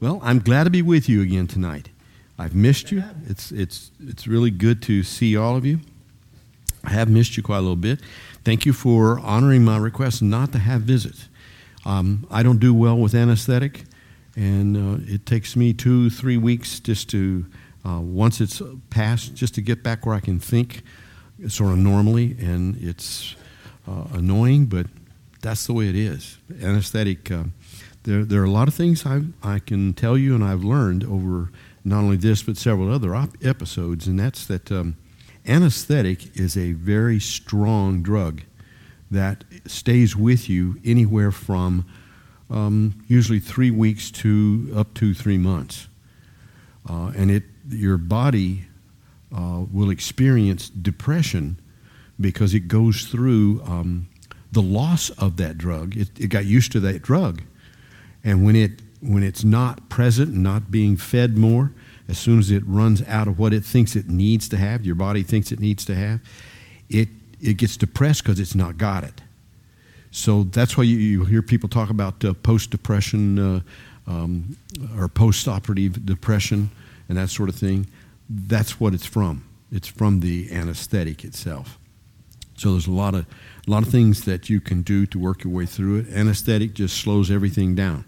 Well, I'm glad to be with you again tonight. I've missed you. It's, it's, it's really good to see all of you. I have missed you quite a little bit. Thank you for honoring my request not to have visits. Um, I don't do well with anesthetic, and uh, it takes me two, three weeks just to, uh, once it's passed, just to get back where I can think sort of normally, and it's uh, annoying, but that's the way it is. Anesthetic, uh, there, there are a lot of things I, I can tell you and I've learned over not only this but several other op- episodes, and that's that um, anesthetic is a very strong drug that stays with you anywhere from um, usually three weeks to up to three months. Uh, and it, your body uh, will experience depression because it goes through um, the loss of that drug. It, it, got used to that drug, and when it when it's not present not being fed more, as soon as it runs out of what it thinks it needs to have, your body thinks it needs to have, it it gets depressed because it's not got it. So that's why you, you hear people talk about uh, post depression uh, um, or post operative depression and that sort of thing. That's what it's from. It's from the anesthetic itself. So there's a lot of a lot of things that you can do to work your way through it. Anesthetic just slows everything down.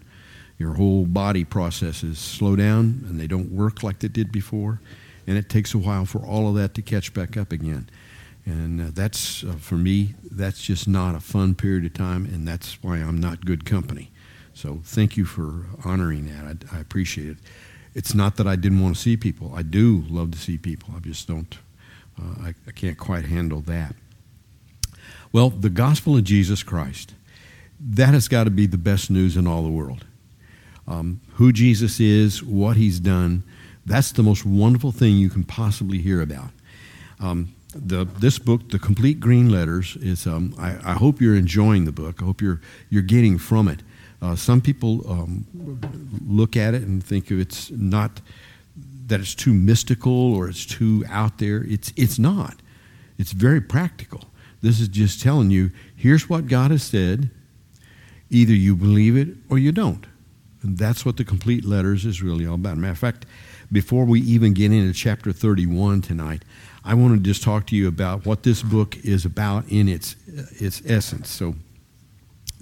Your whole body processes slow down and they don't work like they did before, and it takes a while for all of that to catch back up again. And uh, that's uh, for me, that's just not a fun period of time, and that's why I'm not good company. So thank you for honoring that. I, I appreciate it. It's not that I didn't want to see people. I do love to see people. I just don't. Uh, I, I can't quite handle that. Well, the gospel of Jesus Christ, that has got to be the best news in all the world. Um, who Jesus is, what he's done, that's the most wonderful thing you can possibly hear about. Um, the, this book, The Complete Green Letters, is, um, I, I, hope you're enjoying the book. I hope you're, you're getting from it. Uh, some people um, look at it and think it's not, that it's too mystical or it's too out there. It's, it's not. It's very practical. This is just telling you here's what God has said. Either you believe it or you don't. And that's what the complete letters is really all about. Matter of fact, before we even get into chapter 31 tonight, I want to just talk to you about what this book is about in its, its essence. So,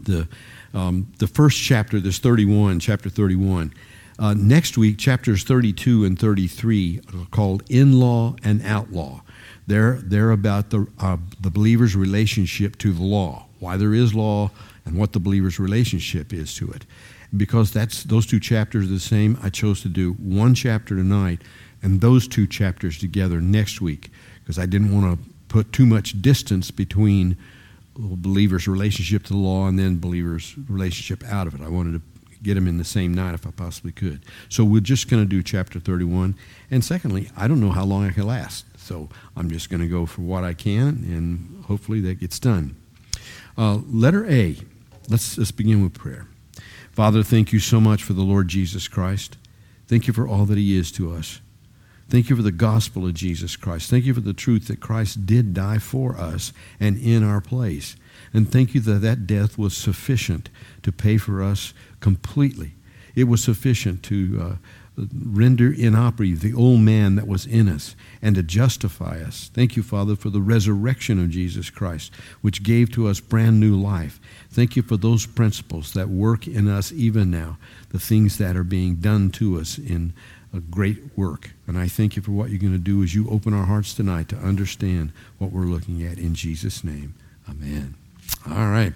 the, um, the first chapter, there's 31, chapter 31. Uh, next week, chapters 32 and 33 are called In Law and Outlaw. They're, they're about the, uh, the believer's relationship to the law, why there is law, and what the believer's relationship is to it. Because that's, those two chapters are the same, I chose to do one chapter tonight and those two chapters together next week because I didn't want to put too much distance between believer's relationship to the law and then believer's relationship out of it. I wanted to get them in the same night if I possibly could. So we're just going to do chapter 31. And secondly, I don't know how long I can last. So I'm just going to go for what I can, and hopefully that gets done. Uh, letter A. Let's, let's begin with prayer. Father, thank you so much for the Lord Jesus Christ. Thank you for all that he is to us. Thank you for the gospel of Jesus Christ. Thank you for the truth that Christ did die for us and in our place. And thank you that that death was sufficient to pay for us completely. It was sufficient to uh, render inoperative the old man that was in us and to justify us. Thank you, Father, for the resurrection of Jesus Christ, which gave to us brand new life. Thank you for those principles that work in us even now, the things that are being done to us in a great work. And I thank you for what you're going to do as you open our hearts tonight to understand what we're looking at in Jesus' name. Amen. All right.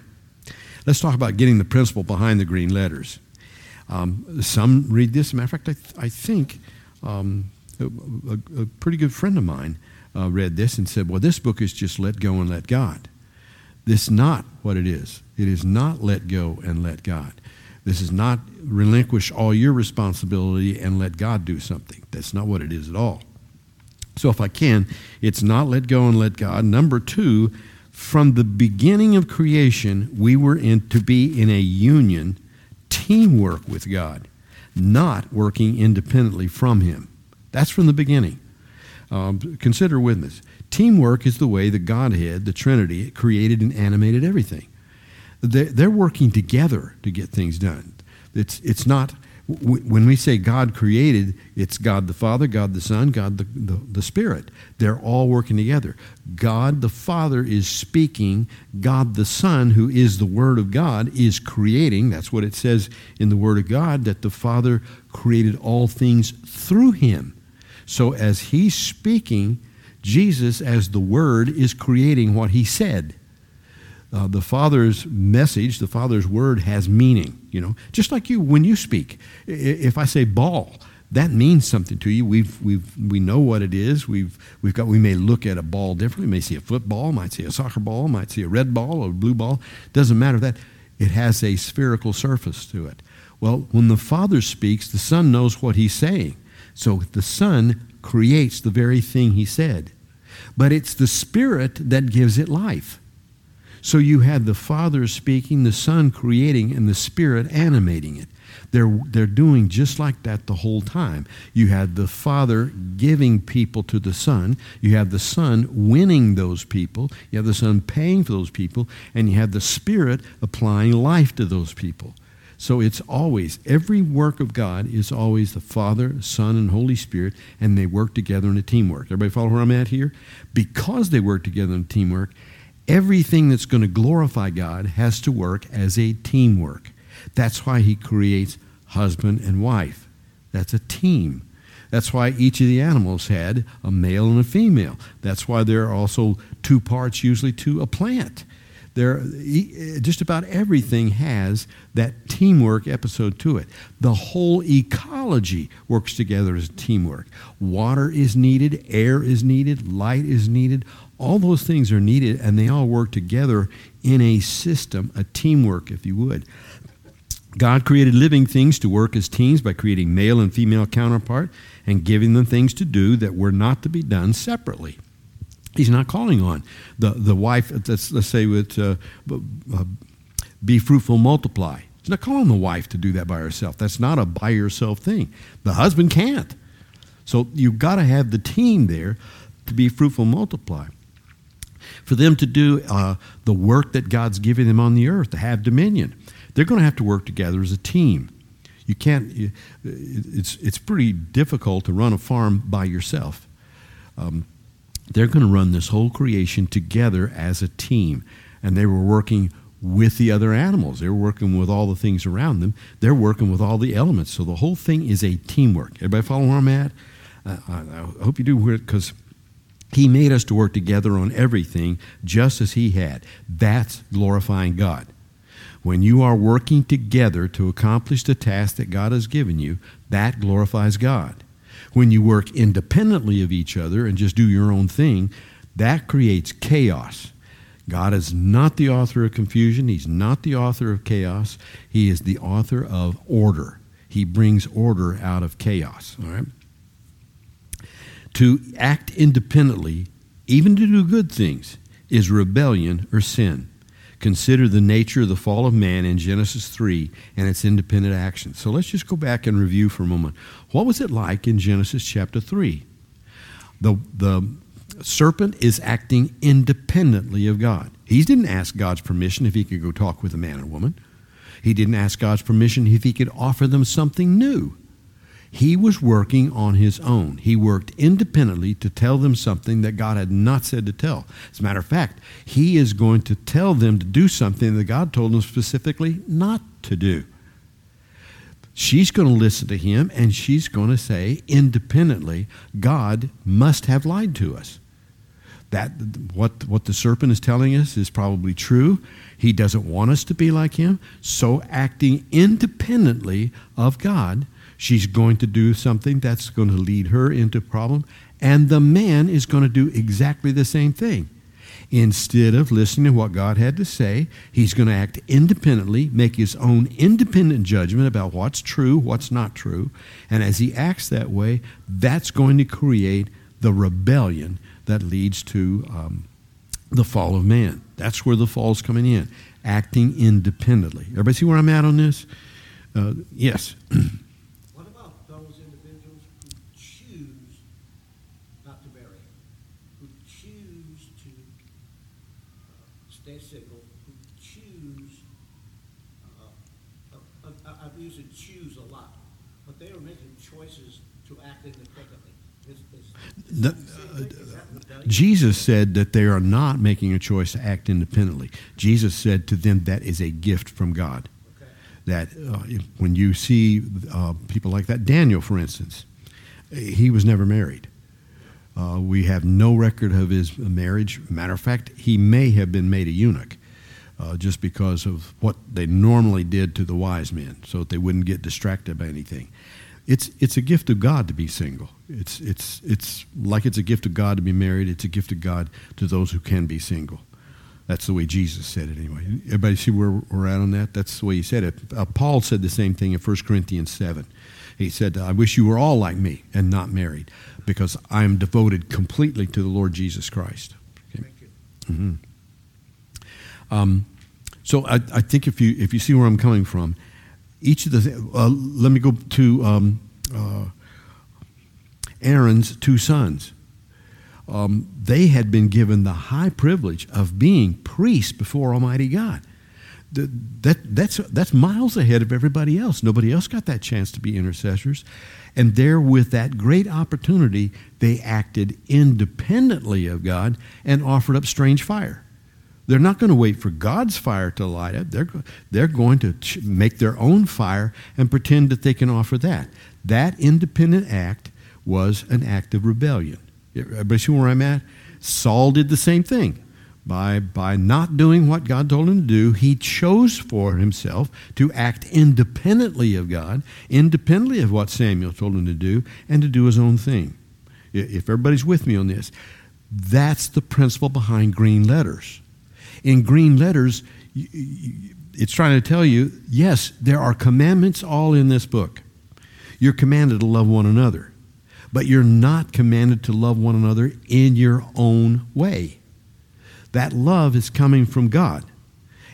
Let's talk about getting the principle behind the green letters. Um, some read this. matter of fact, I, th- I think um, a, a, a, pretty good friend of mine uh, read this and said, Well, this book is just let go and let God. This is not what it is. It is not let go and let God. This is not relinquish all your responsibility and let God do something. That's not what it is at all. So, if I can, it's not let go and let God. Number two, from the beginning of creation, we were in, to be in a union teamwork with God, not working independently from Him. That's from the beginning. Um, consider with this. Teamwork is the way the Godhead, the Trinity, created and animated everything. They're, they're working together to get things done. It's, it's not when we say God created, it's God the Father, God the Son, God the, the, the, Spirit. They're all working together. God the Father is speaking. God the Son, who is the Word of God, is creating. That's what it says in the Word of God, that the Father created all things through him. So as he's speaking, Jesus, as the Word, is creating what he said uh, the Father's message, the Father's word has meaning. You know, just like you when you speak. If I say ball, that means something to you. We've, we've, we know what it is. We've, we've got, we may look at a ball differently. We may see a football, might see a soccer ball, might see a red ball or a blue ball. Doesn't matter that. It has a spherical surface to it. Well, when the Father speaks, the Son knows what he's saying. So the Son creates the very thing he said. But it's the Spirit that gives it life. So you had the Father speaking, the Son creating, and the Spirit animating it. They're, they're doing just like that the whole time. You had the Father giving people to the Son. You have the Son winning those people. You have the Son paying for those people. And you have the Spirit applying life to those people. So it's always, every work of God is always the Father, Son, and Holy Spirit, and they work together in a teamwork. Everybody follow where I'm at here? Because they work together in teamwork, everything that's going to glorify God has to work as a teamwork. That's why he creates husband and wife. That's a team. That's why each of the animals had a male and a female. That's why there are also two parts usually to a plant. There, just about everything has that teamwork episode to it. The whole ecology works together as a teamwork. Water is needed, air is needed, light is needed. All those things are needed, and they all work together in a system, a teamwork, if you would. God created living things to work as teams by creating male and female counterpart and giving them things to do that were not to be done separately. He's not calling on the, the wife, let's, let's say, with uh, uh, be fruitful, multiply. He's not calling the wife to do that by herself. That's not a by yourself thing. The husband can't. So you've got to have the team there to be fruitful, multiply for them to do uh, the work that God's giving them on the earth, to have dominion. They're going to have to work together as a team. You can't, it's, it's pretty difficult to run a farm by yourself. Um, they're going to run this whole creation together as a team. And they were working with the other animals. They're working with all the things around them. They're working with all the elements. So the whole thing is a teamwork. Everybody follow where I'm at? Uh, I, I, hope you do, because he made us to work together on everything just as He had. That's glorifying God. When you are working together to accomplish the task that God has given you, that glorifies God. When you work independently of each other and just do your own thing, that creates chaos. God is not the author of confusion. He's not the author of chaos. He is the author of order. He brings order out of chaos. All right? To act independently, even to do good things, is rebellion or sin. Consider the nature of the fall of man in Genesis 3 and its independent action. So let's just go back and review for a moment. What was it like in Genesis chapter 3? The, the serpent is acting independently of God. He didn't ask God's permission if he could go talk with a man or woman. He didn't ask God's permission if he could offer them something new. He was working on his own. He worked independently to tell them something that God had not said to tell. As a matter of fact, he is going to tell them to do something that God told them specifically not to do. She's going to listen to him and she's going to say independently, God must have lied to us. That what what the serpent is telling us is probably true. He doesn't want us to be like him. So acting independently of God, She's going to do something that's going to lead her into problem, and the man is going to do exactly the same thing. Instead of listening to what God had to say, he's going to act independently, make his own independent judgment about what's true, what's not true. And as he acts that way, that's going to create the rebellion that leads to um, the fall of man. That's where the fall's coming in, acting independently. Everybody see where I'm at on this? Uh, yes. I've used choose a lot. But they are making choices to act independently. Is, is, The-? Jesus said that they are not making a choice to act independently. Jesus said to them that is a gift from God. That uh, when you see uh, people like that, Daniel, for instance, he was never married. Uh, we have no record of his marriage. Matter of fact, he may have been made a eunuch uh, just because of what they normally did to the wise men, so that they wouldn't get distracted by anything. It's, it's a gift of God to be single. It's, it's, it's like it's a gift of God to be married. It's a gift of God to those who can be single. That's the way Jesus said it anyway. Everybody see where we're at on that? That's the way he said it. Uh, Paul said the same thing in 1 Corinthians 7. He said, I wish you were all like me and not married because I am devoted completely to the Lord Jesus Christ. Okay. Thank you. Um, so I, I think if you if you see where I'm coming from, each of the uh, let me go to um, uh, Aaron's two sons. Um, they had been given the high privilege of being priests before Almighty God. Th- That, that's, that's miles ahead of everybody else. Nobody else got that chance to be intercessors. And there, with that great opportunity, they acted independently of God and offered up strange fire. They're not going to wait for God's fire to light up. They're, they're going to make their own fire and pretend that they can offer that. That independent act was an act of rebellion. Everybody see where I'm at? Saul did the same thing. By, by not doing what God told him to do, he chose for himself to act independently of God, independently of what Samuel told him to do, and to do his own thing. If everybody's with me on this, that's the principle behind green letters. In green letters, it's trying to tell you yes, there are commandments all in this book. You're commanded to love one another, but you're not commanded to love one another in your own way. That love is coming from God,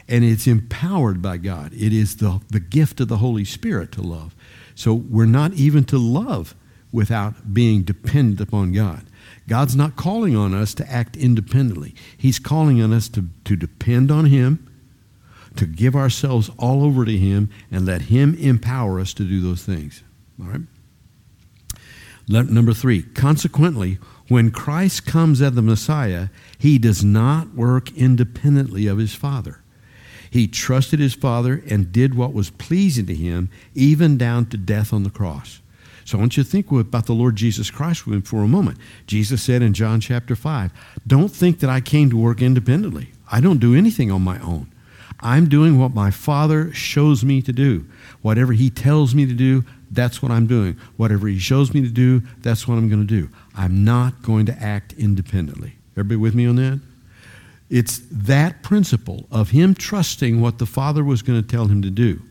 and it's empowered by God. It is the, the gift of the Holy Spirit to love. So we're not even to love without being dependent upon God. God's not calling on us to act independently. He's calling on us to, to depend on Him, to give ourselves all over to Him, and let Him empower us to do those things. All right? Number three, consequently, when Christ comes as the Messiah, he does not work independently of his Father. He trusted his Father and did what was pleasing to him, even down to death on the cross. So I want you to think about the Lord Jesus Christ for a moment. Jesus said in John chapter 5, Don't think that I came to work independently. I don't do anything on my own. I'm doing what my Father shows me to do. Whatever He tells me to do, that's what I'm doing. Whatever He shows me to do, that's what I'm going to do. I'm not going to act independently. Everybody with me on that? It's that principle of Him trusting what the Father was going to tell Him to do.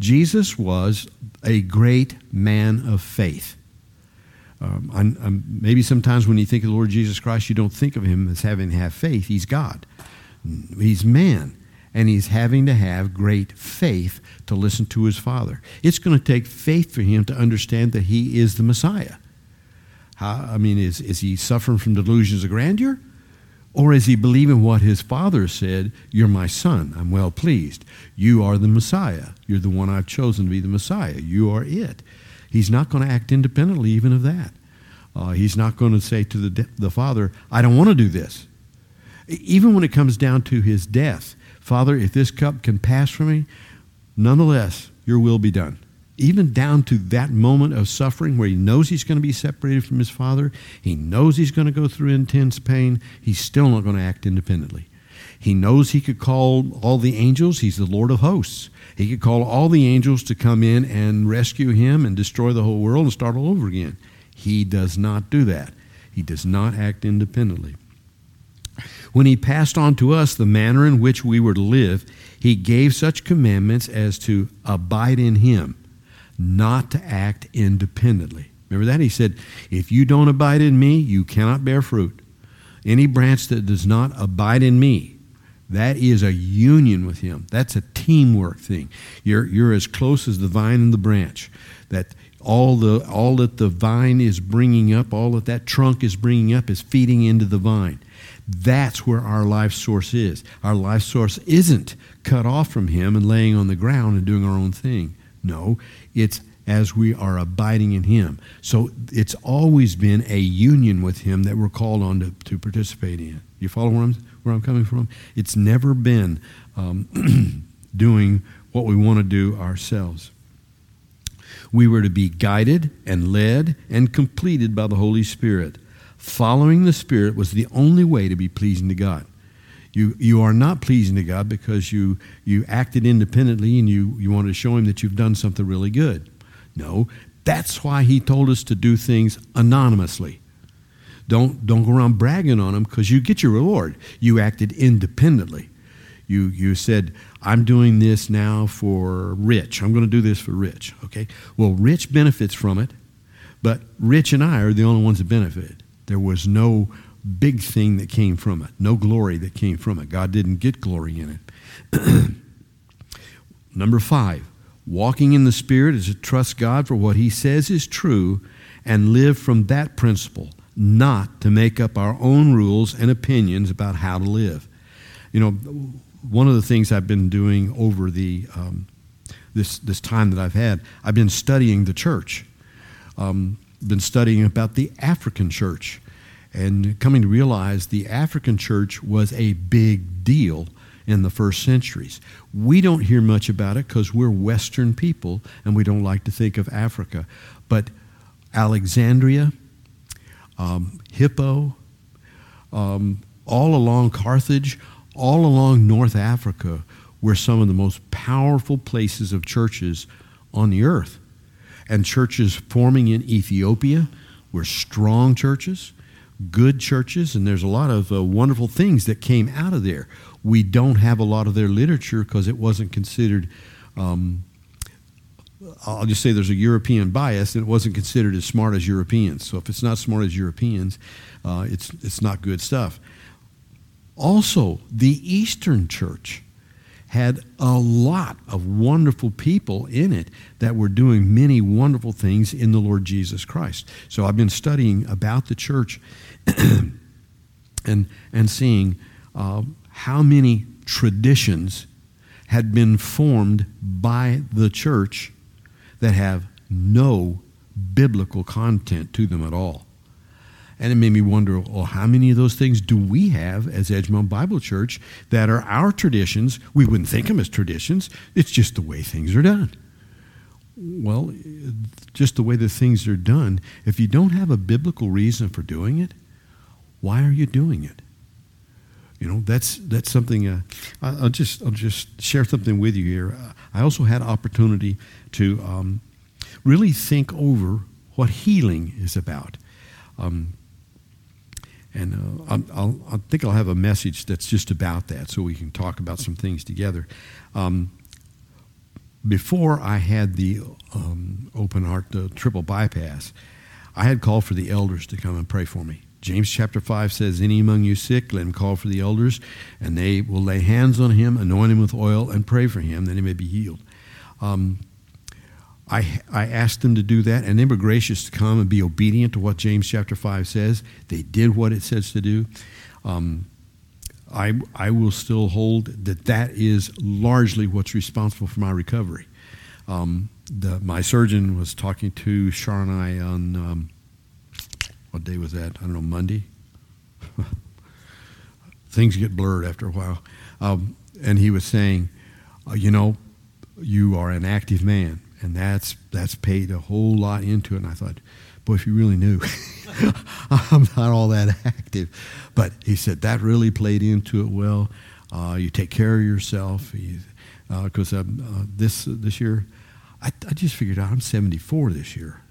Jesus was a great man of faith. Um, I'm- I'm- maybe sometimes when you think of the Lord Jesus Christ, you don't think of him as having have faith. He's God. He's man, and he's having to have great faith to listen to his Father. It's going to take faith for him to understand that he is the Messiah. How, I mean, is, is he suffering from delusions of grandeur? Or is he believing what his father said, You're my son, I'm well pleased. You are the Messiah. You're the one I've chosen to be the Messiah. You are it. He's not going to act independently even of that. Uh, he's not going to say to the, the father, I don't want to do this. Even when it comes down to his death, Father, if this cup can pass from me, nonetheless, your will be done. Even down to that moment of suffering where he knows he's going to be separated from his father, he knows he's going to go through intense pain, he's still not going to act independently. He knows he could call all the angels, he's the Lord of hosts. He could call all the angels to come in and rescue him and destroy the whole world and start all over again. He does not do that. He does not act independently. When he passed on to us the manner in which we were to live, he gave such commandments as to abide in him, not to act independently. Remember that? He said, If you don't abide in me, you cannot bear fruit. Any branch that does not abide in me, that is a union with him. That's a teamwork thing. You're, you're as close as the vine and the branch. That all, the, all that the vine is bringing up, all that that trunk is bringing up, is feeding into the vine. That's where our life source is. Our life source isn't cut off from him and laying on the ground and doing our own thing. No, it's as we are abiding in Him. So it's always been a union with Him that we're called on to, to participate in. You follow where I'm, where I'm coming from? It's never been um, doing what we want to do ourselves. We were to be guided and led and completed by the Holy Spirit. Following the Spirit was the only way to be pleasing to God. You, you are not pleasing to God because you, you acted independently and you, you wanted to show Him that you've done something really good. No, that's why He told us to do things anonymously. Don't, don't go around bragging on Him because you get your reward. You acted independently. You, you said, I'm doing this now for Rich. I'm going to do this for Rich. Okay? Well, Rich benefits from it, but Rich and I are the only ones that benefit. There was no big thing that came from it, no glory that came from it. God didn't get glory in it. Number five, walking in the Spirit is to trust God for what He says is true and live from that principle, not to make up our own rules and opinions about how to live. You know, one of the things I've been doing over the um, this this time that I've had, I've been studying the church. Um, been studying about the African church and coming to realize the African church was a big deal in the first centuries. We don't hear much about it because we're Western people and we don't like to think of Africa. But Alexandria, um, Hippo, um, all along Carthage, all along North Africa were some of the most powerful places of churches on the earth. And churches forming in Ethiopia were strong churches good churches, and there's a lot of uh, wonderful things that came out of there. We don't have a lot of their literature because it wasn't considered. Um, I'll just say there's a European bias, and it wasn't considered as smart as Europeans. So if it's not smart as Europeans, uh, it's it's not good stuff. Also, the Eastern Church had a lot of wonderful people in it that were doing many wonderful things in the Lord Jesus Christ. So I've been studying about the church and, and seeing uh, how many traditions had been formed by the church that have no biblical content to them at all. And it made me wonder, well, how many of those things do we have as Edgemont Bible Church that are our traditions? We wouldn't think of them as traditions. It's just the way things are done. Well, just the way the things are done. If you don't have a biblical reason for doing it, why are you doing it? You know, that's that's something. Uh, I'll just I'll just share something with you here. I also had opportunity to um, really think over what healing is about. Um, and uh, I'll, i think I'll have a message that's just about that so we can talk about some things together. Um, before I had the um, open heart triple bypass, I had called for the elders to come and pray for me. James chapter 5 says, Any among you sick, let him call for the elders, and they will lay hands on him, anoint him with oil, and pray for him, that he may be healed. Um, I, I asked them to do that, and they were gracious to come and be obedient to what James chapter 5 says. They did what it says to do. Um, I, I will still hold that that is largely what's responsible for my recovery. Um, the, my surgeon was talking to Sharon and I on um, what day was that? I don't know, Monday? Things get blurred after a while. Um, and he was saying, uh, you know, you are an active man, and that's that's paid a whole lot into it. And I thought, boy, if you really knew, I'm not all that active. But he said that really played into it well. Uh, you take care of yourself. Because uh, uh, this this year, I, I just figured out I'm 74 this year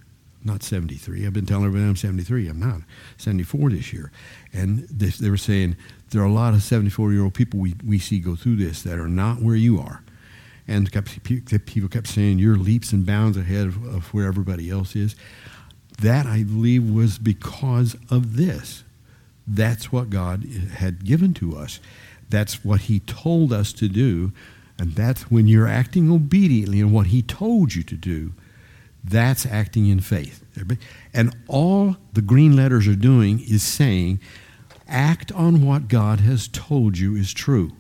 not 73. I've been telling everybody I'm 73. I'm not. 74 this year. And this, they were saying there are a lot of 74 year old people we, we see go through this that are not where you are. And kept, people kept saying you're leaps and bounds ahead of, of where everybody else is. That, I believe, was because of this. That's what God eh, had given to us. That's what He told us to do. And that's when you're acting obediently in what He told you to do that's acting in faith. And all the green letters are doing is saying, act on what God has told you is true.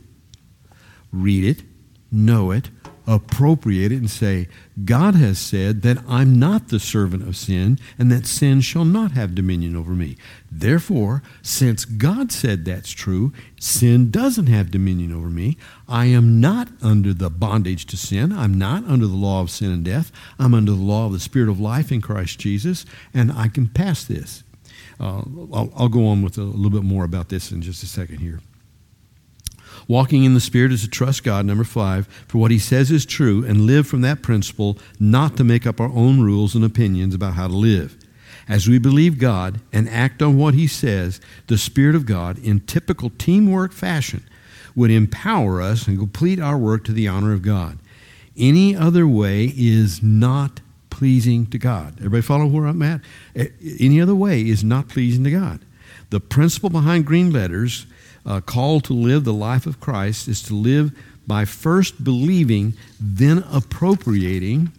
Read it, know it, appropriate it and say, God has said that I'm not the servant of sin and that sin shall not have dominion over me. Therefore, since God said that's true, sin doesn't have dominion over me. I am not under the bondage to sin. I'm not under the law of sin and death. I'm under the law of the Spirit of life in Christ Jesus, and I can pass this. Uh, I'll, I'll go on with a little bit more about this in just a second here. Walking in the Spirit is to trust God, number five, for what He says is true and live from that principle, not to make up our own rules and opinions about how to live. As we believe God and act on what He says, the Spirit of God, in typical teamwork fashion, would empower us and complete our work to the honor of God. Any other way is not pleasing to God. Everybody follow where I'm at? Any other way is not pleasing to God. The principle behind green letters uh, call to live the life of Christ is to live by first believing, then appropriating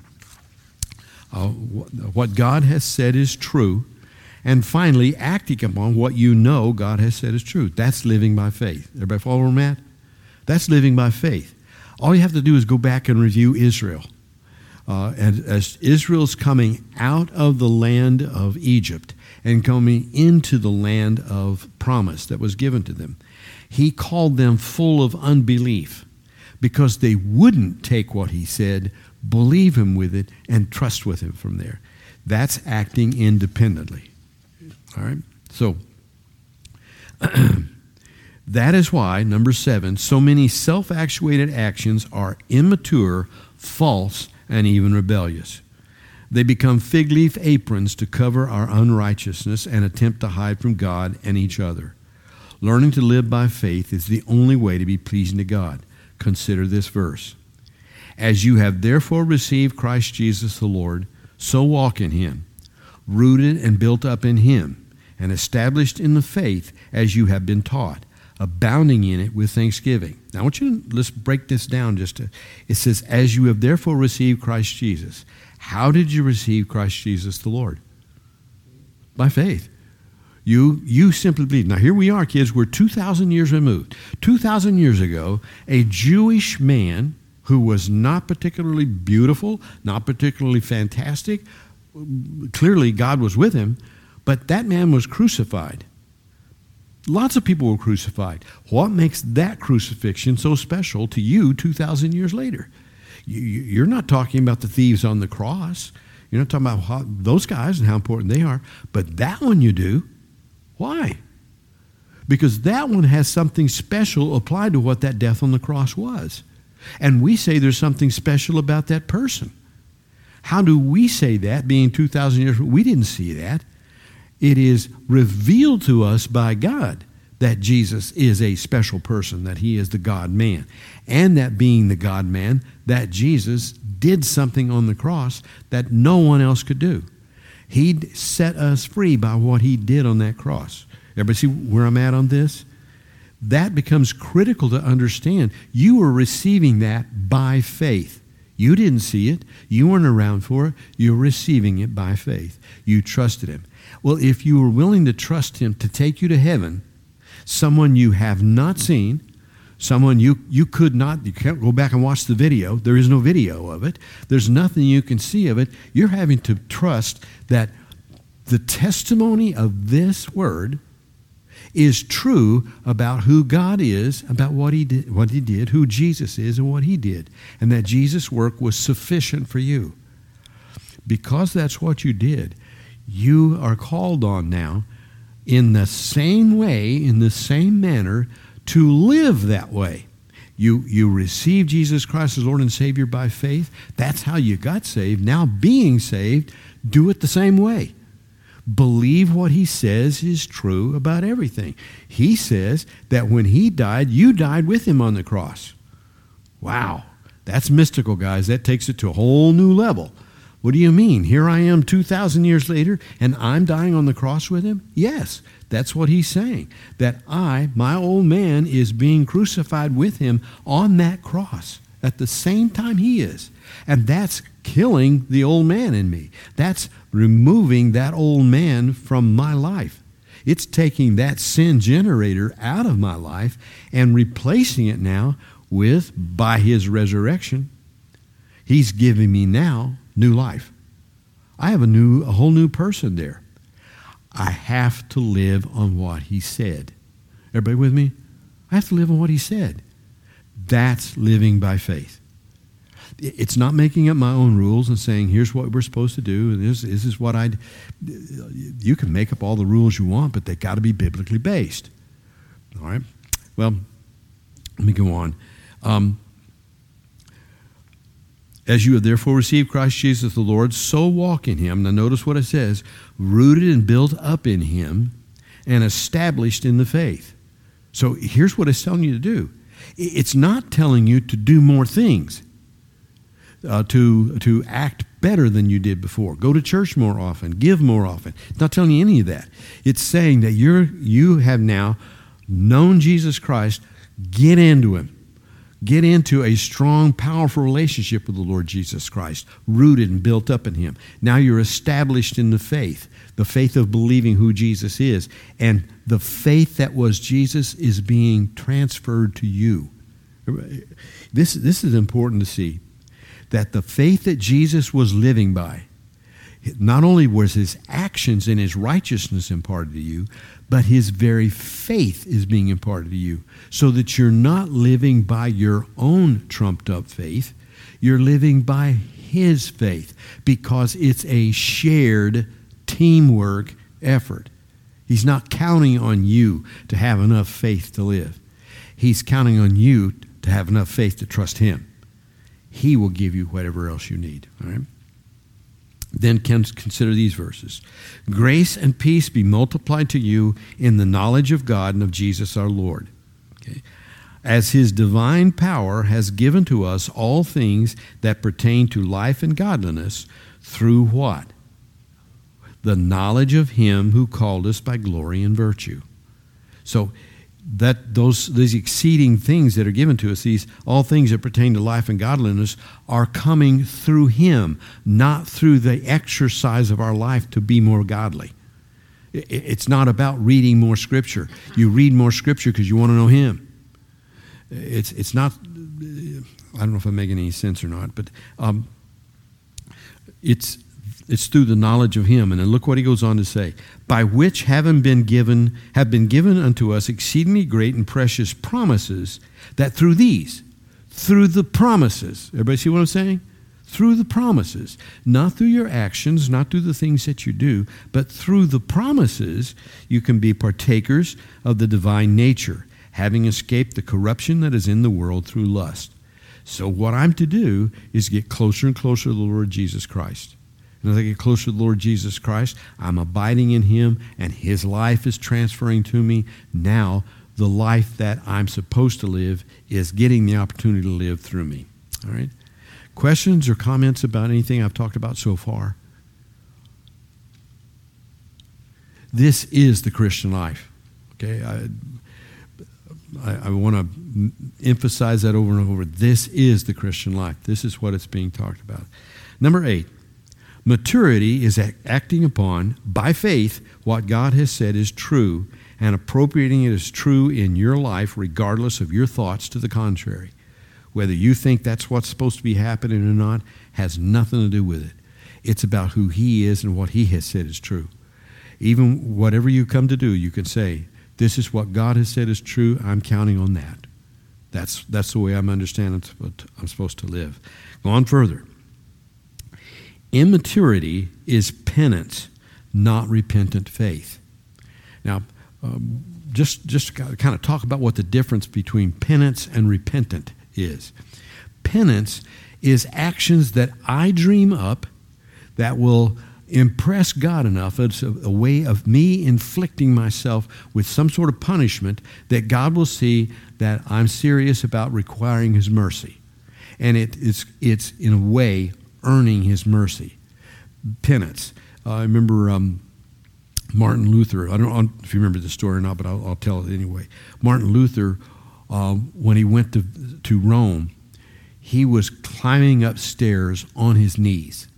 uh, what God has said is true, and finally acting upon what you know God has said is true. That's living by faith. Everybody follow where I'm at? That's living by faith. All you have to do is go back and review Israel. Uh, and as Israel's coming out of the land of Egypt and coming into the land of promise that was given to them, he called them full of unbelief because they wouldn't take what he said, believe him with it, and trust with him from there. That's acting independently. All right? So, that is why, number seven, so many self actuated actions are immature, false, and even rebellious. They become fig leaf aprons to cover our unrighteousness and attempt to hide from God and each other. Learning to live by faith is the only way to be pleasing to God. Consider this verse. As you have therefore received Christ Jesus the Lord, so walk in him, rooted and built up in him, and established in the faith as you have been taught, abounding in it with thanksgiving. Now I want you to let's break this down just to it says, As you have therefore received Christ Jesus. How did you receive Christ Jesus the Lord? By faith. You, you simply believe. Now, here we are, kids. We're 2,000 years removed. 2,000 years ago, a Jewish man who was not particularly beautiful, not particularly fantastic, clearly God was with him, but that man was crucified. Lots of people were crucified. What makes that crucifixion so special to you 2,000 years later? You're not talking about the thieves on the cross. You're not talking about those guys and how important they are, but that one you do. Why? Because that one has something special applied to what that death on the cross was. And we say there's something special about that person. How do we say that, being 2,000 years? We didn't see that. It is revealed to us by God that Jesus is a special person, that he is the God man. And that being the God man, that Jesus did something on the cross that no one else could do. He set us free by what he did on that cross. Everybody see where I'm at on this? That becomes critical to understand. You were receiving that by faith. You didn't see it. You weren't around for it. You're receiving it by faith. You trusted him. Well, if you were willing to trust him to take you to heaven, someone you have not seen, someone you, you could not, you can't go back and watch the video. There is no video of it. There's nothing you can see of it. You're having to trust that the testimony of this word is true about who God is, about what he did, what he did, who Jesus is and what he did, and that Jesus' work was sufficient for you. Because that's what you did, you are called on now in the same way, in the same manner to live that way. You, you receive Jesus Christ as Lord and Savior by faith. That's how you got saved. Now, being saved, do it the same way. Believe what he says is true about everything. He says that when he died, you died with him on the cross. Wow, that's mystical, guys. That takes it to a whole new level. What do you mean? Here I am 2,000 years later and I'm dying on the cross with him? Yes, that's what he's saying. That I, my old man, is being crucified with him on that cross at the same time he is. And that's killing the old man in me. That's removing that old man from my life. It's taking that sin generator out of my life and replacing it now with, by his resurrection, He's giving me now new life. I have a new, a whole new person there. I have to live on what he said. Everybody with me? I have to live on what he said. That's living by faith. It's not making up my own rules and saying, here's what we're supposed to do, and this, this is what I. You can make up all the rules you want, but they've got to be biblically based. All right? Well, let me go on. Um, as you have therefore received Christ Jesus the Lord, so walk in him. Now, notice what it says rooted and built up in him and established in the faith. So, here's what it's telling you to do it's not telling you to do more things, uh, to, to act better than you did before, go to church more often, give more often. It's not telling you any of that. It's saying that you're, you have now known Jesus Christ, get into him Get into a strong, powerful relationship with the Lord Jesus Christ, rooted and built up in Him. Now you're established in the faith, the faith of believing who Jesus is. And the faith that was Jesus is being transferred to you. This, this is important to see that the faith that Jesus was living by, not only was his actions and his righteousness imparted to you, but his very faith is being imparted to you. So that you're not living by your own trumped up faith, you're living by his faith because it's a shared teamwork effort. He's not counting on you to have enough faith to live. He's counting on you to have enough faith to trust him. He will give you whatever else you need. All right? Then consider these verses. Grace and peace be multiplied to you in the knowledge of God and of Jesus our Lord. Okay. As his divine power has given to us all things that pertain to life and godliness through what? The knowledge of him who called us by glory and virtue. So that those these exceeding things that are given to us these all things that pertain to life and godliness are coming through him not through the exercise of our life to be more godly. It's not about reading more scripture. You read more scripture because you want to know him. It's it's not i don't know if i'm making any sense or not but um, it's it's through the knowledge of him. And then look what he goes on to say. By which having been given, have been given unto us exceedingly great and precious promises, that through these, through the promises, everybody see what I'm saying? Through the promises, not through your actions, not through the things that you do, but through the promises, you can be partakers of the divine nature, having escaped the corruption that is in the world through lust. So, what I'm to do is get closer and closer to the Lord Jesus Christ. And as I get closer to the Lord Jesus Christ, I'm abiding in Him, and His life is transferring to me. Now, the life that I'm supposed to live is getting the opportunity to live through me. All right? Questions or comments about anything I've talked about so far? This is the Christian life. Okay? I, I, I want to emphasize that over and over. This is the Christian life. This is what it's being talked about. Number eight. Maturity is acting upon, by faith, what God has said is true and appropriating it as true in your life, regardless of your thoughts to the contrary. Whether you think that's what's supposed to be happening or not has nothing to do with it. It's about who He is and what He has said is true. Even whatever you come to do, you can say, This is what God has said is true. I'm counting on that. That's, that's the way I'm understanding what I'm supposed to live. Go on further. Immaturity is penance, not repentant faith. Now, um, just, just kind of talk about what the difference between penance and repentant is. Penance is actions that I dream up that will impress God enough. It's a, a, way of me inflicting myself with some sort of punishment that God will see that I'm serious about requiring His mercy. And it, it's, it's, in a way, earning his mercy. Penance. Uh, I remember um, Martin Luther. I don't know if you remember the story or not, but I'll, I'll tell it anyway. Martin Luther, uh, when he went to, to Rome, he was climbing upstairs on his knees.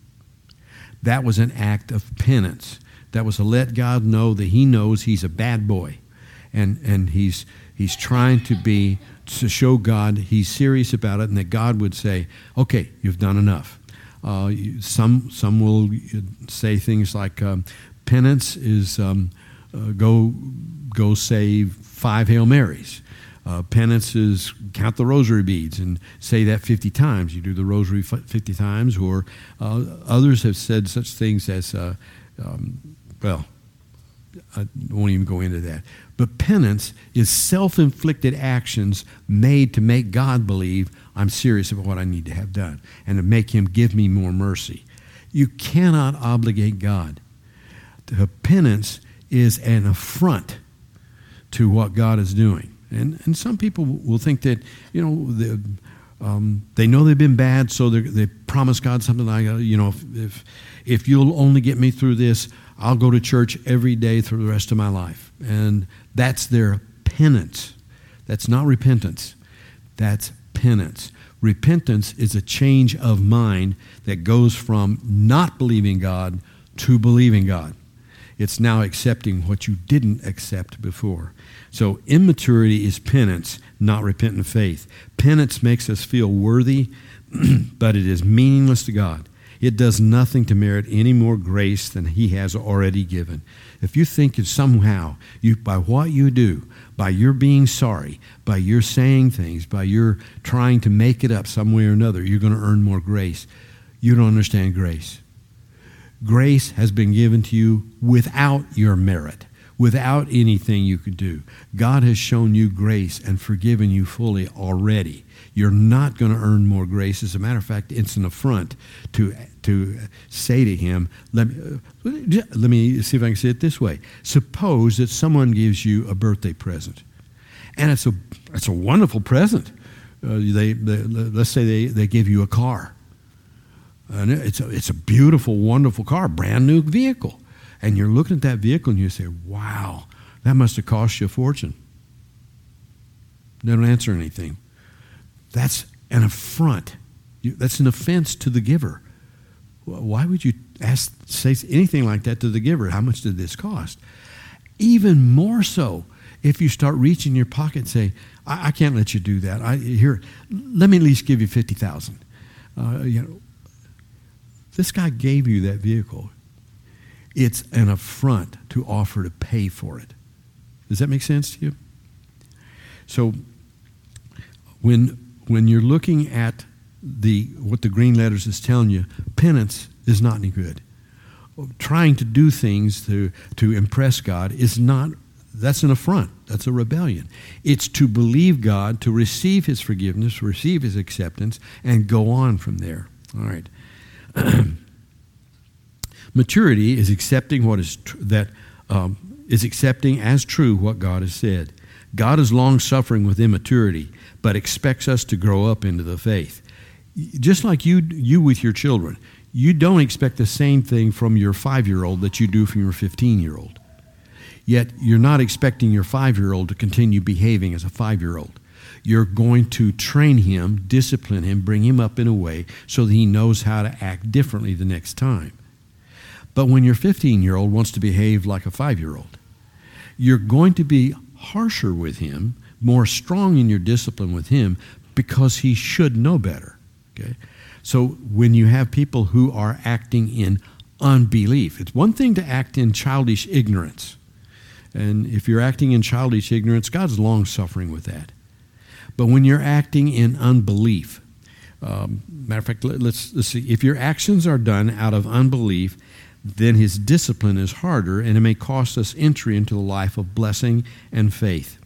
That was an act of penance. That was to let God know that he knows he's a bad boy and, and he's, he's trying to be, to show God he's serious about it and that God would say, okay, you've done enough. Uh, some, some will say things like um, penance is um, uh, go, go say five Hail Marys. Uh, penance is count the rosary beads and say that 50 times. You do the rosary 50 times, or uh, others have said such things as, uh, um, well, I won't even go into that. But penance is self inflicted actions made to make God believe I'm serious about what I need to have done and to make Him give me more mercy. You cannot obligate God. The penance is an affront to what God is doing. And, and some people will think that, you know, the, um, they know they've been bad, so they promise God something like, uh, you know, if, if, if you'll only get me through this, I'll go to church every day through the rest of my life. And that's their penance. That's not repentance. That's penance. Repentance is a change of mind that goes from not believing God to believing God. It's now accepting what you didn't accept before. So immaturity is penance, not repentant faith. Penance makes us feel worthy, but it is meaningless to God. It does nothing to merit any more grace than He has already given. If you think that somehow, you, by what you do, by your being sorry, by your saying things, by your trying to make it up some way or another, you're going to earn more grace, you don't understand grace. Grace has been given to you without your merit, without anything you could do. God has shown you grace and forgiven you fully already. You're not going to earn more grace. As a matter of fact, it's an affront to, to say to him, let me, let me see if I can say it this way. Suppose that someone gives you a birthday present, and it's a, it's a wonderful present. Uh, they, they, let's say they, they give you a car and it's a, it's a beautiful, wonderful car, brand new vehicle. And you're looking at that vehicle and you say, wow, that must have cost you a fortune. They don't answer anything. That's an affront. That's an offense to the giver. Why would you ask, say anything like that to the giver? How much did this cost? Even more so if you start reaching your pocket and say, I, I can't let you do that. I, here, let me at least give you 50000 uh, you know, this guy gave you that vehicle. It's an affront to offer to pay for it. Does that make sense to you? So when when you're looking at the what the green letters is telling you, penance is not any good. Trying to do things to, to impress God is not that's an affront. That's a rebellion. It's to believe God, to receive his forgiveness, receive his acceptance, and go on from there. All right. Maturity is accepting what is tr- that um, is accepting as true what God has said. God is long suffering with immaturity, but expects us to grow up into the faith. Just like you, you with your children, you don't expect the same thing from your five year old that you do from your 15 year old. Yet you're not expecting your five year old to continue behaving as a five year old. You're going to train him, discipline him, bring him up in a way so that he knows how to act differently the next time. But when your 15 year old wants to behave like a five year old, you're going to be harsher with him, more strong in your discipline with him because he should know better. Okay? So when you have people who are acting in unbelief, it's one thing to act in childish ignorance. And if you're acting in childish ignorance, God's long suffering with that. But when you're acting in unbelief, um, matter of fact, let, us let's see. If your actions are done out of unbelief, then his discipline is harder, and it may cost us entry into the life of blessing and faith.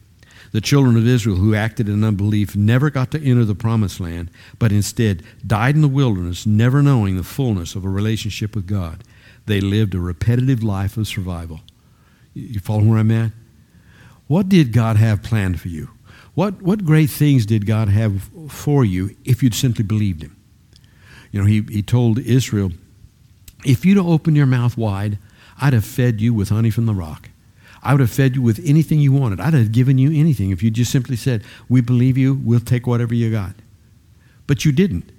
The children of Israel who acted in unbelief never got to enter the promised land, but instead died in the wilderness, never knowing the fullness of a relationship with God. They lived a repetitive life of survival. You follow where I'm at? What did God have planned for you? What, what great things did God have for you if you'd simply believed Him? You know, He, he told Israel, if you'd have opened your mouth wide, I'd have fed you with honey from the rock. I would have fed you with anything you wanted. I'd have given you anything if you just simply said, We believe you, we'll take whatever you got. But you didn't.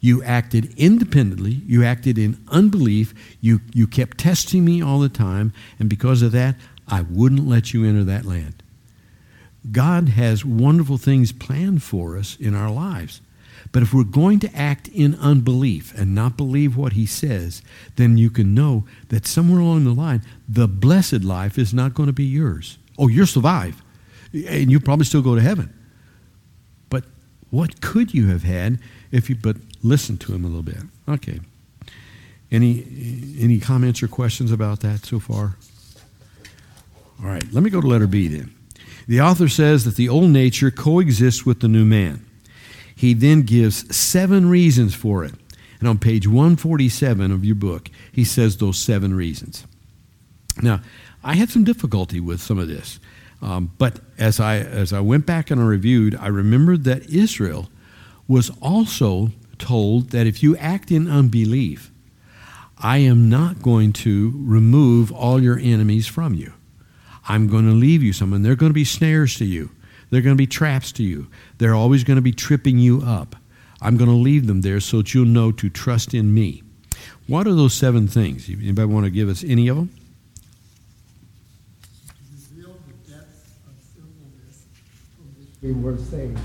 You acted independently. You acted in unbelief. You, you kept testing me all the time. And because of that, I wouldn't let you enter that land. God has wonderful things planned for us in our lives. But if we're going to act in unbelief and not believe what he says, then you can know that somewhere along the line, the blessed life is not going to be yours. Oh, you'll survive, and you'll probably still go to heaven. But what could you have had if you but listened to him a little bit? Okay. Any any comments or questions about that so far? All right, let me go to letter B then. The author says that the old nature coexists with the new man. He then gives seven reasons for it. And on page 147 of your book, he says those seven reasons. Now, I had some difficulty with some of this. Um, but as I, as I went back and I reviewed, I remembered that Israel was also told that if you act in unbelief, I am not going to remove all your enemies from you. I'm going to leave you some, and they're going to be snares to you. They're going to be traps to you. They're always going to be tripping you up. I'm going to leave them there so that you'll know to trust in me. What are those seven things? Anybody want to give us any of them? we were saved.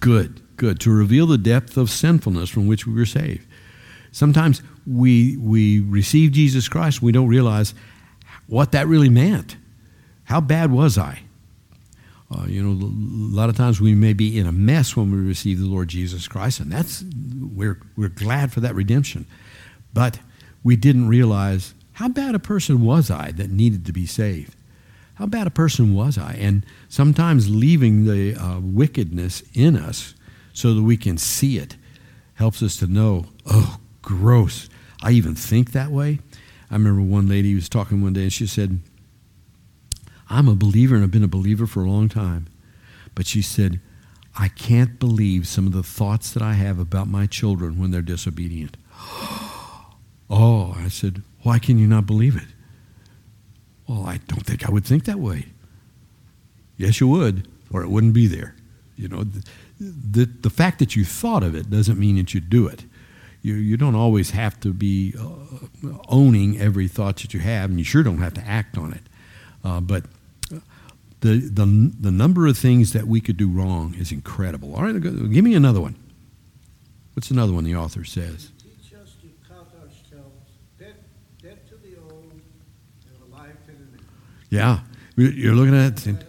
Good, good. To reveal the depth of sinfulness from which we were saved. Sometimes we, we receive Jesus Christ, we don't realize what that really meant. How bad was I? Uh, you know, a lot of times we may be in a mess when we receive the Lord Jesus Christ, and that's we're we're glad for that redemption. But we didn't realize how bad a person was I that needed to be saved. How bad a person was I? And sometimes leaving the uh, wickedness in us so that we can see it helps us to know, oh, gross. I even think that way. I remember one lady was talking one day and she said, I'm a believer and I've been a believer for a long time. But she said, I can't believe some of the thoughts that I have about my children when they're disobedient. oh, I said, why can you not believe it? Well, I don't think I would think that way. Yes, you would, or it wouldn't be there. You know, the, the, the fact that you thought of it doesn't mean that you do it. You, you don't always have to be uh, owning every thought that you have, and you sure don't have to act on it. Uh, but the, the, the number of things that we could do wrong is incredible. All right, give me another one. What's another one the author says? Teach us to count ourselves dead, dead to the old and alive to the new. Yeah. You're looking at it.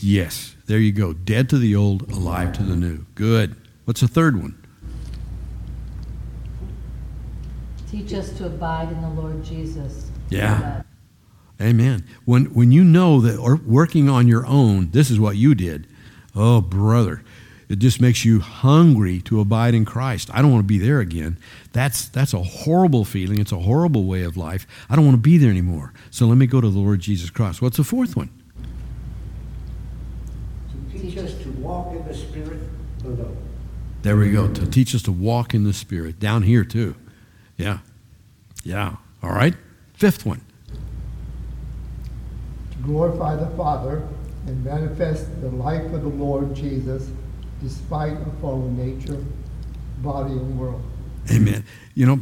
Yes, there you go. Dead to the old, alive to the new. Good. What's the third one? Teach us to abide in the Lord Jesus. Yeah. Amen. When, when you know that or working on your own, this is what you did, oh, brother, it just makes you hungry to abide in Christ. I don't want to be there again. That's, that's a horrible feeling. It's a horrible way of life. I don't want to be there anymore. So let me go to the Lord Jesus Christ. What's the fourth one? To teach us to walk in the Spirit below. There we go. To teach us to walk in the Spirit. Down here, too. Yeah. Yeah. All right. Fifth one glorify the Father and manifest the life of the Lord Jesus despite a fallen nature, body, and world. Amen. You know,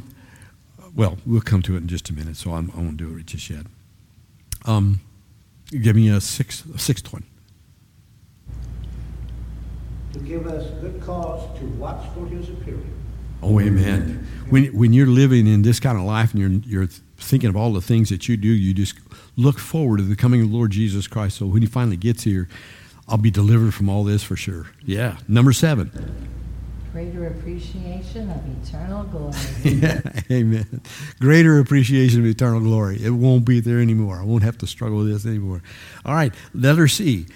well, we'll come to it in just a minute, so I'm, I will not do it just yet. Um, give me a sixth, a sixth one. To give us good cause to watch for his appearing. Oh, amen. When, when you're living in this kind of life and you're, you're thinking of all the things that you do, you just look forward to the coming of the Lord Jesus Christ. So when he finally gets here, I'll be delivered from all this for sure. Yeah. Number seven. Greater appreciation of eternal glory. yeah, amen. Greater appreciation of eternal glory. It won't be there anymore. I won't have to struggle with this anymore. All right, letter C.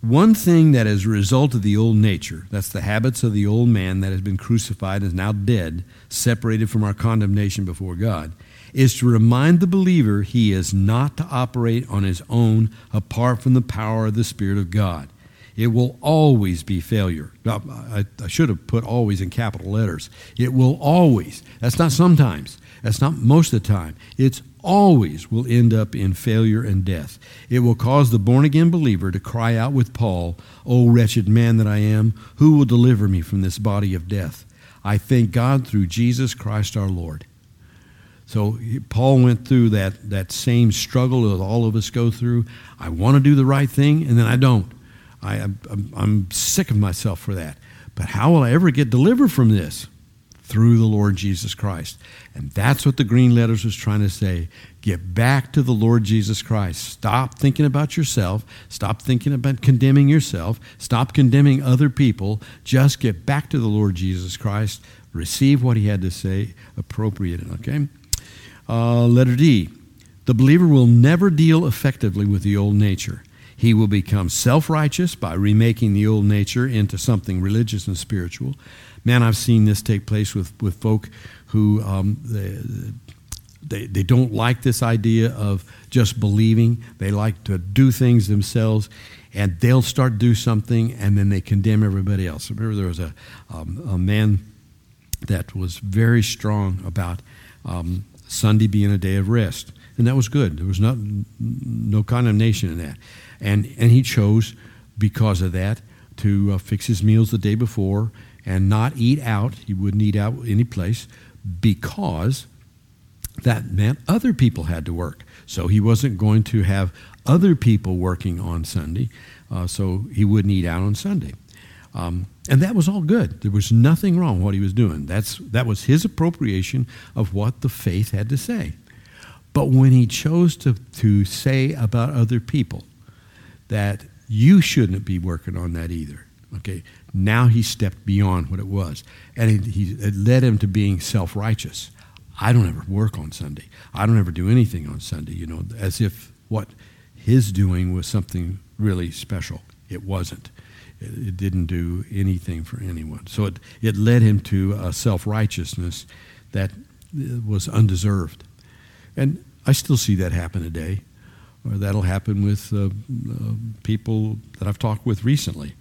One thing that is a result of the old nature, that's the habits of the old man that has been crucified and is now dead, separated from our condemnation before God, is to remind the believer he is not to operate on his own apart from the power of the Spirit of God. It will always be failure. I, should have put always in capital letters. It will always. That's not sometimes. That's not most of the time. It's always will end up in failure and death. It will cause the born again believer to cry out with Paul, O wretched man that I am, who will deliver me from this body of death? I thank God through Jesus Christ our Lord. So Paul went through that, that same struggle that all of us go through. I want to do the right thing, and then I don't. I, I'm, I'm sick of myself for that. But how will I ever get delivered from this? Through the Lord Jesus Christ. And that's what the green letters was trying to say. Get back to the Lord Jesus Christ. Stop thinking about yourself. Stop thinking about condemning yourself. Stop condemning other people. Just get back to the Lord Jesus Christ. Receive what he had to say, appropriate okay? Uh, letter D. The believer will never deal effectively with the old nature. He will become self righteous by remaking the old nature into something religious and spiritual. Man, I've seen this take place with, with folk who um, they, they, they don't like this idea of just believing. They like to do things themselves, and they'll start do something, and then they condemn everybody else. Remember there was a, um, a man that was very strong about um, Sunday being a day of rest, and that was good. There was not, no condemnation in that. And, and he chose, because of that, to uh, fix his meals the day before and not eat out. He wouldn't eat out any place because that meant other people had to work. So he wasn't going to have other people working on Sunday, uh, so he wouldn't eat out on Sunday. Um, and that was all good. There was nothing wrong with what he was doing. That's, that was his appropriation of what the faith had to say. But when he chose to, to say about other people that you shouldn't be working on that either, okay, now he stepped beyond what it was. And it, he, it led him to being self righteous. I don't ever work on Sunday. I don't ever do anything on Sunday, you know, as if what his doing was something really special. It wasn't. It, it didn't do anything for anyone. So it, it led him to a self righteousness that was undeserved. And I still see that happen today. Or that'll happen with uh, uh, people that I've talked with recently.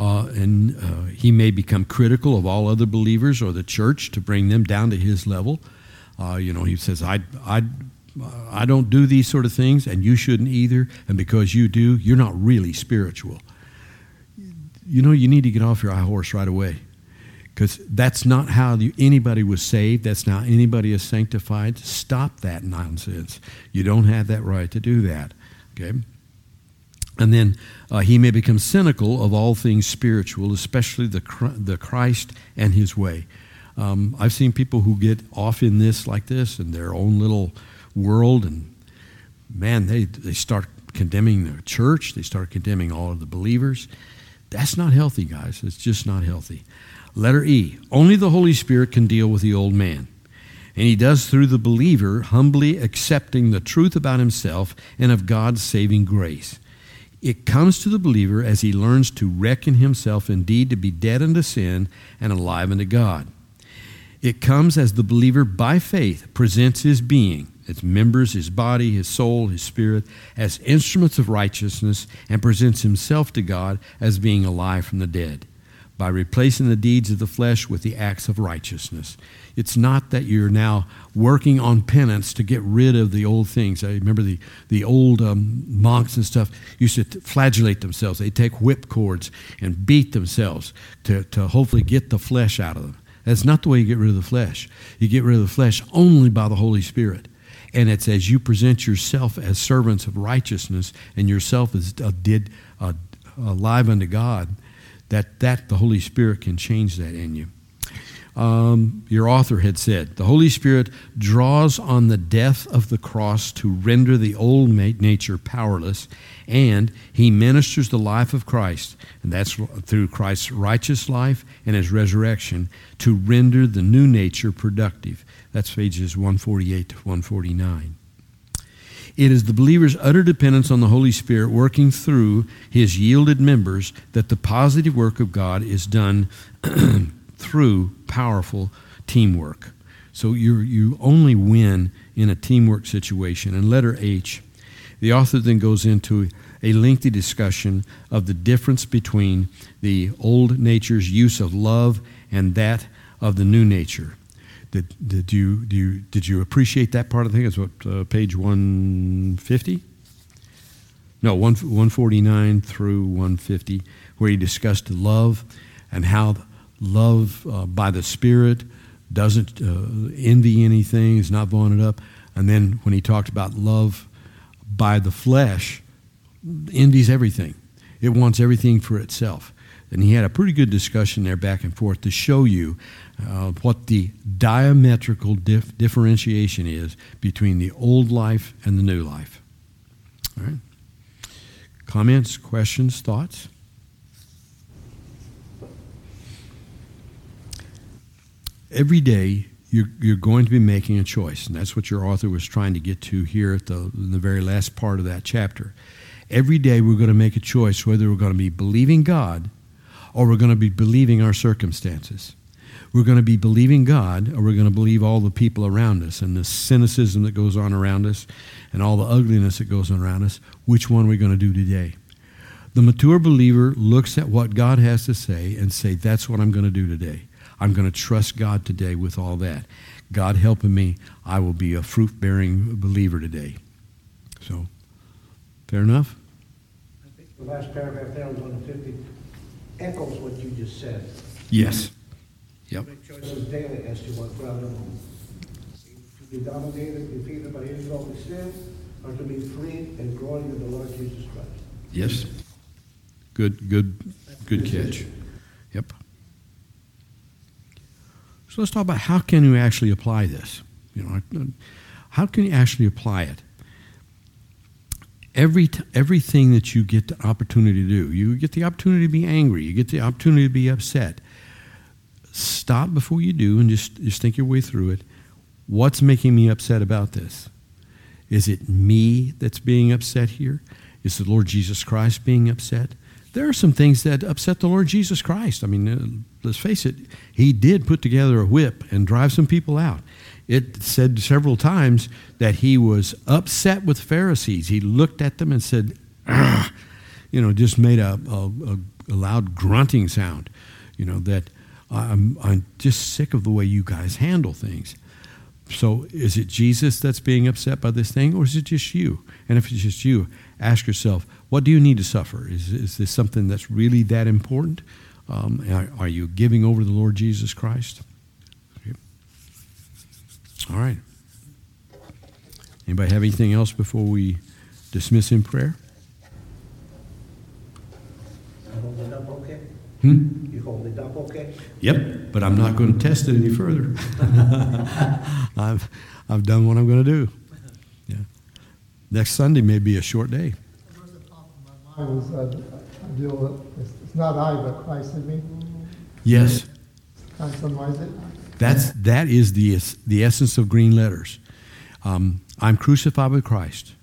Uh, and uh, he may become critical of all other believers or the church to bring them down to his level. Uh, you know, he says, I, I, I don't do these sort of things, and you shouldn't either. And because you do, you're not really spiritual. You know, you need to get off your high horse right away because that's not how you, anybody was saved. That's not anybody is sanctified. Stop that nonsense. You don't have that right to do that. Okay? And then uh, he may become cynical of all things spiritual, especially the, the Christ and his way. Um, I've seen people who get off in this like this in their own little world, and man, they, they start condemning the church, they start condemning all of the believers. That's not healthy, guys. It's just not healthy. Letter E Only the Holy Spirit can deal with the old man. And he does through the believer, humbly accepting the truth about himself and of God's saving grace. It comes to the believer as he learns to reckon himself indeed to be dead unto sin and alive unto God. It comes as the believer by faith presents his being, its members, his body, his soul, his spirit, as instruments of righteousness and presents himself to God as being alive from the dead by replacing the deeds of the flesh with the acts of righteousness. It's not that you're now working on penance to get rid of the old things. I remember the, the old um, monks and stuff used to flagellate themselves. They'd take whip cords and beat themselves to, to hopefully get the flesh out of them. That's not the way you get rid of the flesh. You get rid of the flesh only by the Holy Spirit. And it's as you present yourself as servants of righteousness and yourself as uh, did uh, alive unto God that, that the Holy Spirit can change that in you. Um, your author had said, the Holy Spirit draws on the death of the cross to render the old nature powerless, and he ministers the life of Christ, and that's through Christ's righteous life and his resurrection, to render the new nature productive. That's pages 148 to 149. It is the believer's utter dependence on the Holy Spirit working through his yielded members that the positive work of God is done through powerful teamwork. So you you only win in a teamwork situation. And letter H, the author then goes into a lengthy discussion of the difference between the old nature's use of love and that of the new nature. Did, did, you, do you, did you appreciate that part of the thing? It's what, uh, page 150? No, 1, 149 through 150, where he discussed love and how love uh, by the Spirit doesn't uh, envy anything, is not vaunted up. And then when he talked about love by the flesh, envies everything. It wants everything for itself. And he had a pretty good discussion there back and forth to show you uh, what the diametrical dif- differentiation is between the old life and the new life. All right. Comments, questions, thoughts? Every day you're, you're going to be making a choice, and that's what your author was trying to get to here at the, in the very last part of that chapter. Every day we're going to make a choice whether we're going to be believing God or we're going to be believing our circumstances. We're going to be believing God or we're going to believe all the people around us and the cynicism that goes on around us and all the ugliness that goes on around us. Which one are we going to do today? The mature believer looks at what God has to say and say, that's what I'm going to do today. I'm going to trust God today with all that. God helping me, I will be a fruit bearing believer today. So, fair enough? I think the last paragraph there on 150 echoes what you just said. Yes. Yep. Make choices daily as to what ground. To be dominated, defeated by indwelling sin, or to be free and growing in the Lord Jesus Christ. Yes. Good, good, good catch. Yep. So let's talk about how can you actually apply this? You know, how can you actually apply it? Every t- everything that you get the opportunity to do, you get the opportunity to be angry, you get the opportunity to be upset. Stop before you do and just, just think your way through it. What's making me upset about this? Is it me that's being upset here? Is the Lord Jesus Christ being upset? There are some things that upset the Lord Jesus Christ. I mean, uh, let's face it, he did put together a whip and drive some people out. It said several times that he was upset with Pharisees. He looked at them and said, you know, just made a, a, a loud grunting sound, you know, that I'm, I'm just sick of the way you guys handle things. So is it Jesus that's being upset by this thing, or is it just you? And if it's just you, ask yourself, what do you need to suffer? Is, is this something that's really that important? Um, are, are, you giving over the Lord Jesus Christ? Okay. All right. Anybody have anything else before we dismiss in prayer? Hmm? You hold it up okay? Yep, but I'm not going to test it any further. I've, I've done what I'm going to do. Next Sunday may be a short day. I was, uh, I deal with, it's, not I, but Christ in me. Yes. Can summarize it? That's, that is the, the essence of green letters. Um, I'm crucified with Christ.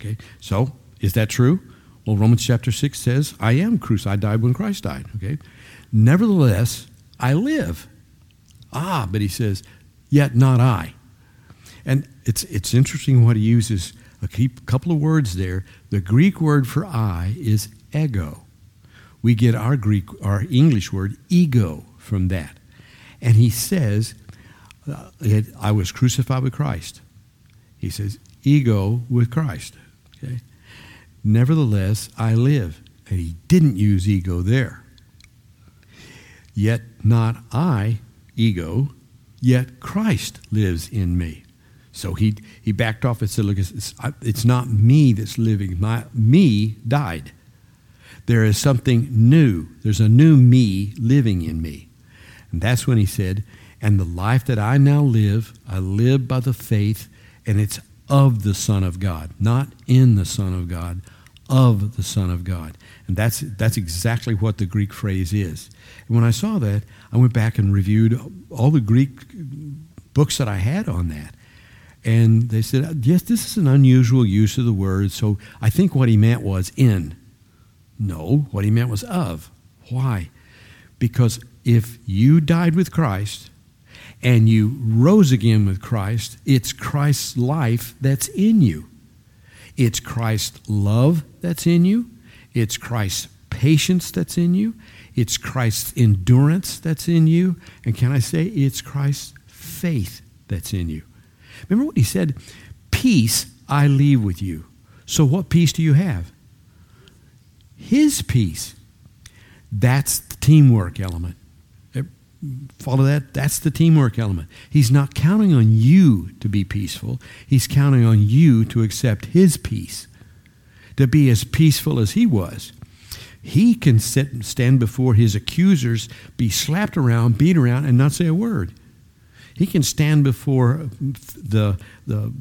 Okay, so is that true? Well, Romans chapter 6 says, I am crucified. I died when Christ died. Okay, nevertheless, I live. Ah, but he says, yet not I. And it's, it's interesting what he uses a couple of words there. The Greek word for I is ego. We get our Greek, our English word ego from that. And he says, uh, I was crucified with Christ. He says, ego with Christ. Okay? Nevertheless, I live. And he didn't use ego there. Yet not I, ego, yet Christ lives in me. So he, he backed off and said, Look, it's, it's not me that's living. My, me died. There is something new. There's a new me living in me. And that's when he said, And the life that I now live, I live by the faith, and it's of the Son of God, not in the Son of God, of the Son of God. And that's, that's exactly what the Greek phrase is. And when I saw that, I went back and reviewed all the Greek books that I had on that. And they said, yes, this is an unusual use of the word. So I think what he meant was in. No, what he meant was of. Why? Because if you died with Christ and you rose again with Christ, it's Christ's life that's in you. It's Christ's love that's in you. It's Christ's patience that's in you. It's Christ's endurance that's in you. And can I say, it's Christ's faith that's in you. Remember what he said? Peace I leave with you. So, what peace do you have? His peace. That's the teamwork element. Follow that? That's the teamwork element. He's not counting on you to be peaceful, he's counting on you to accept his peace. to be as peaceful as he was. He can sit and stand before his accusers, be slapped around, beat around, and not say a word. He can stand before the, the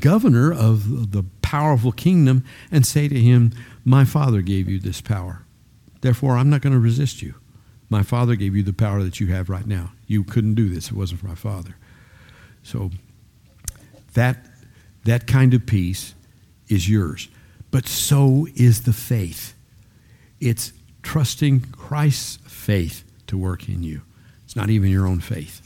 governor of the powerful kingdom and say to him, My father gave you this power. Therefore, I'm not going to resist you. My father gave you the power that you have right now. You couldn't do this it wasn't for my father. So that, that kind of peace is yours. But so is the faith. It's trusting Christ's faith to work in you. It's not even your own faith.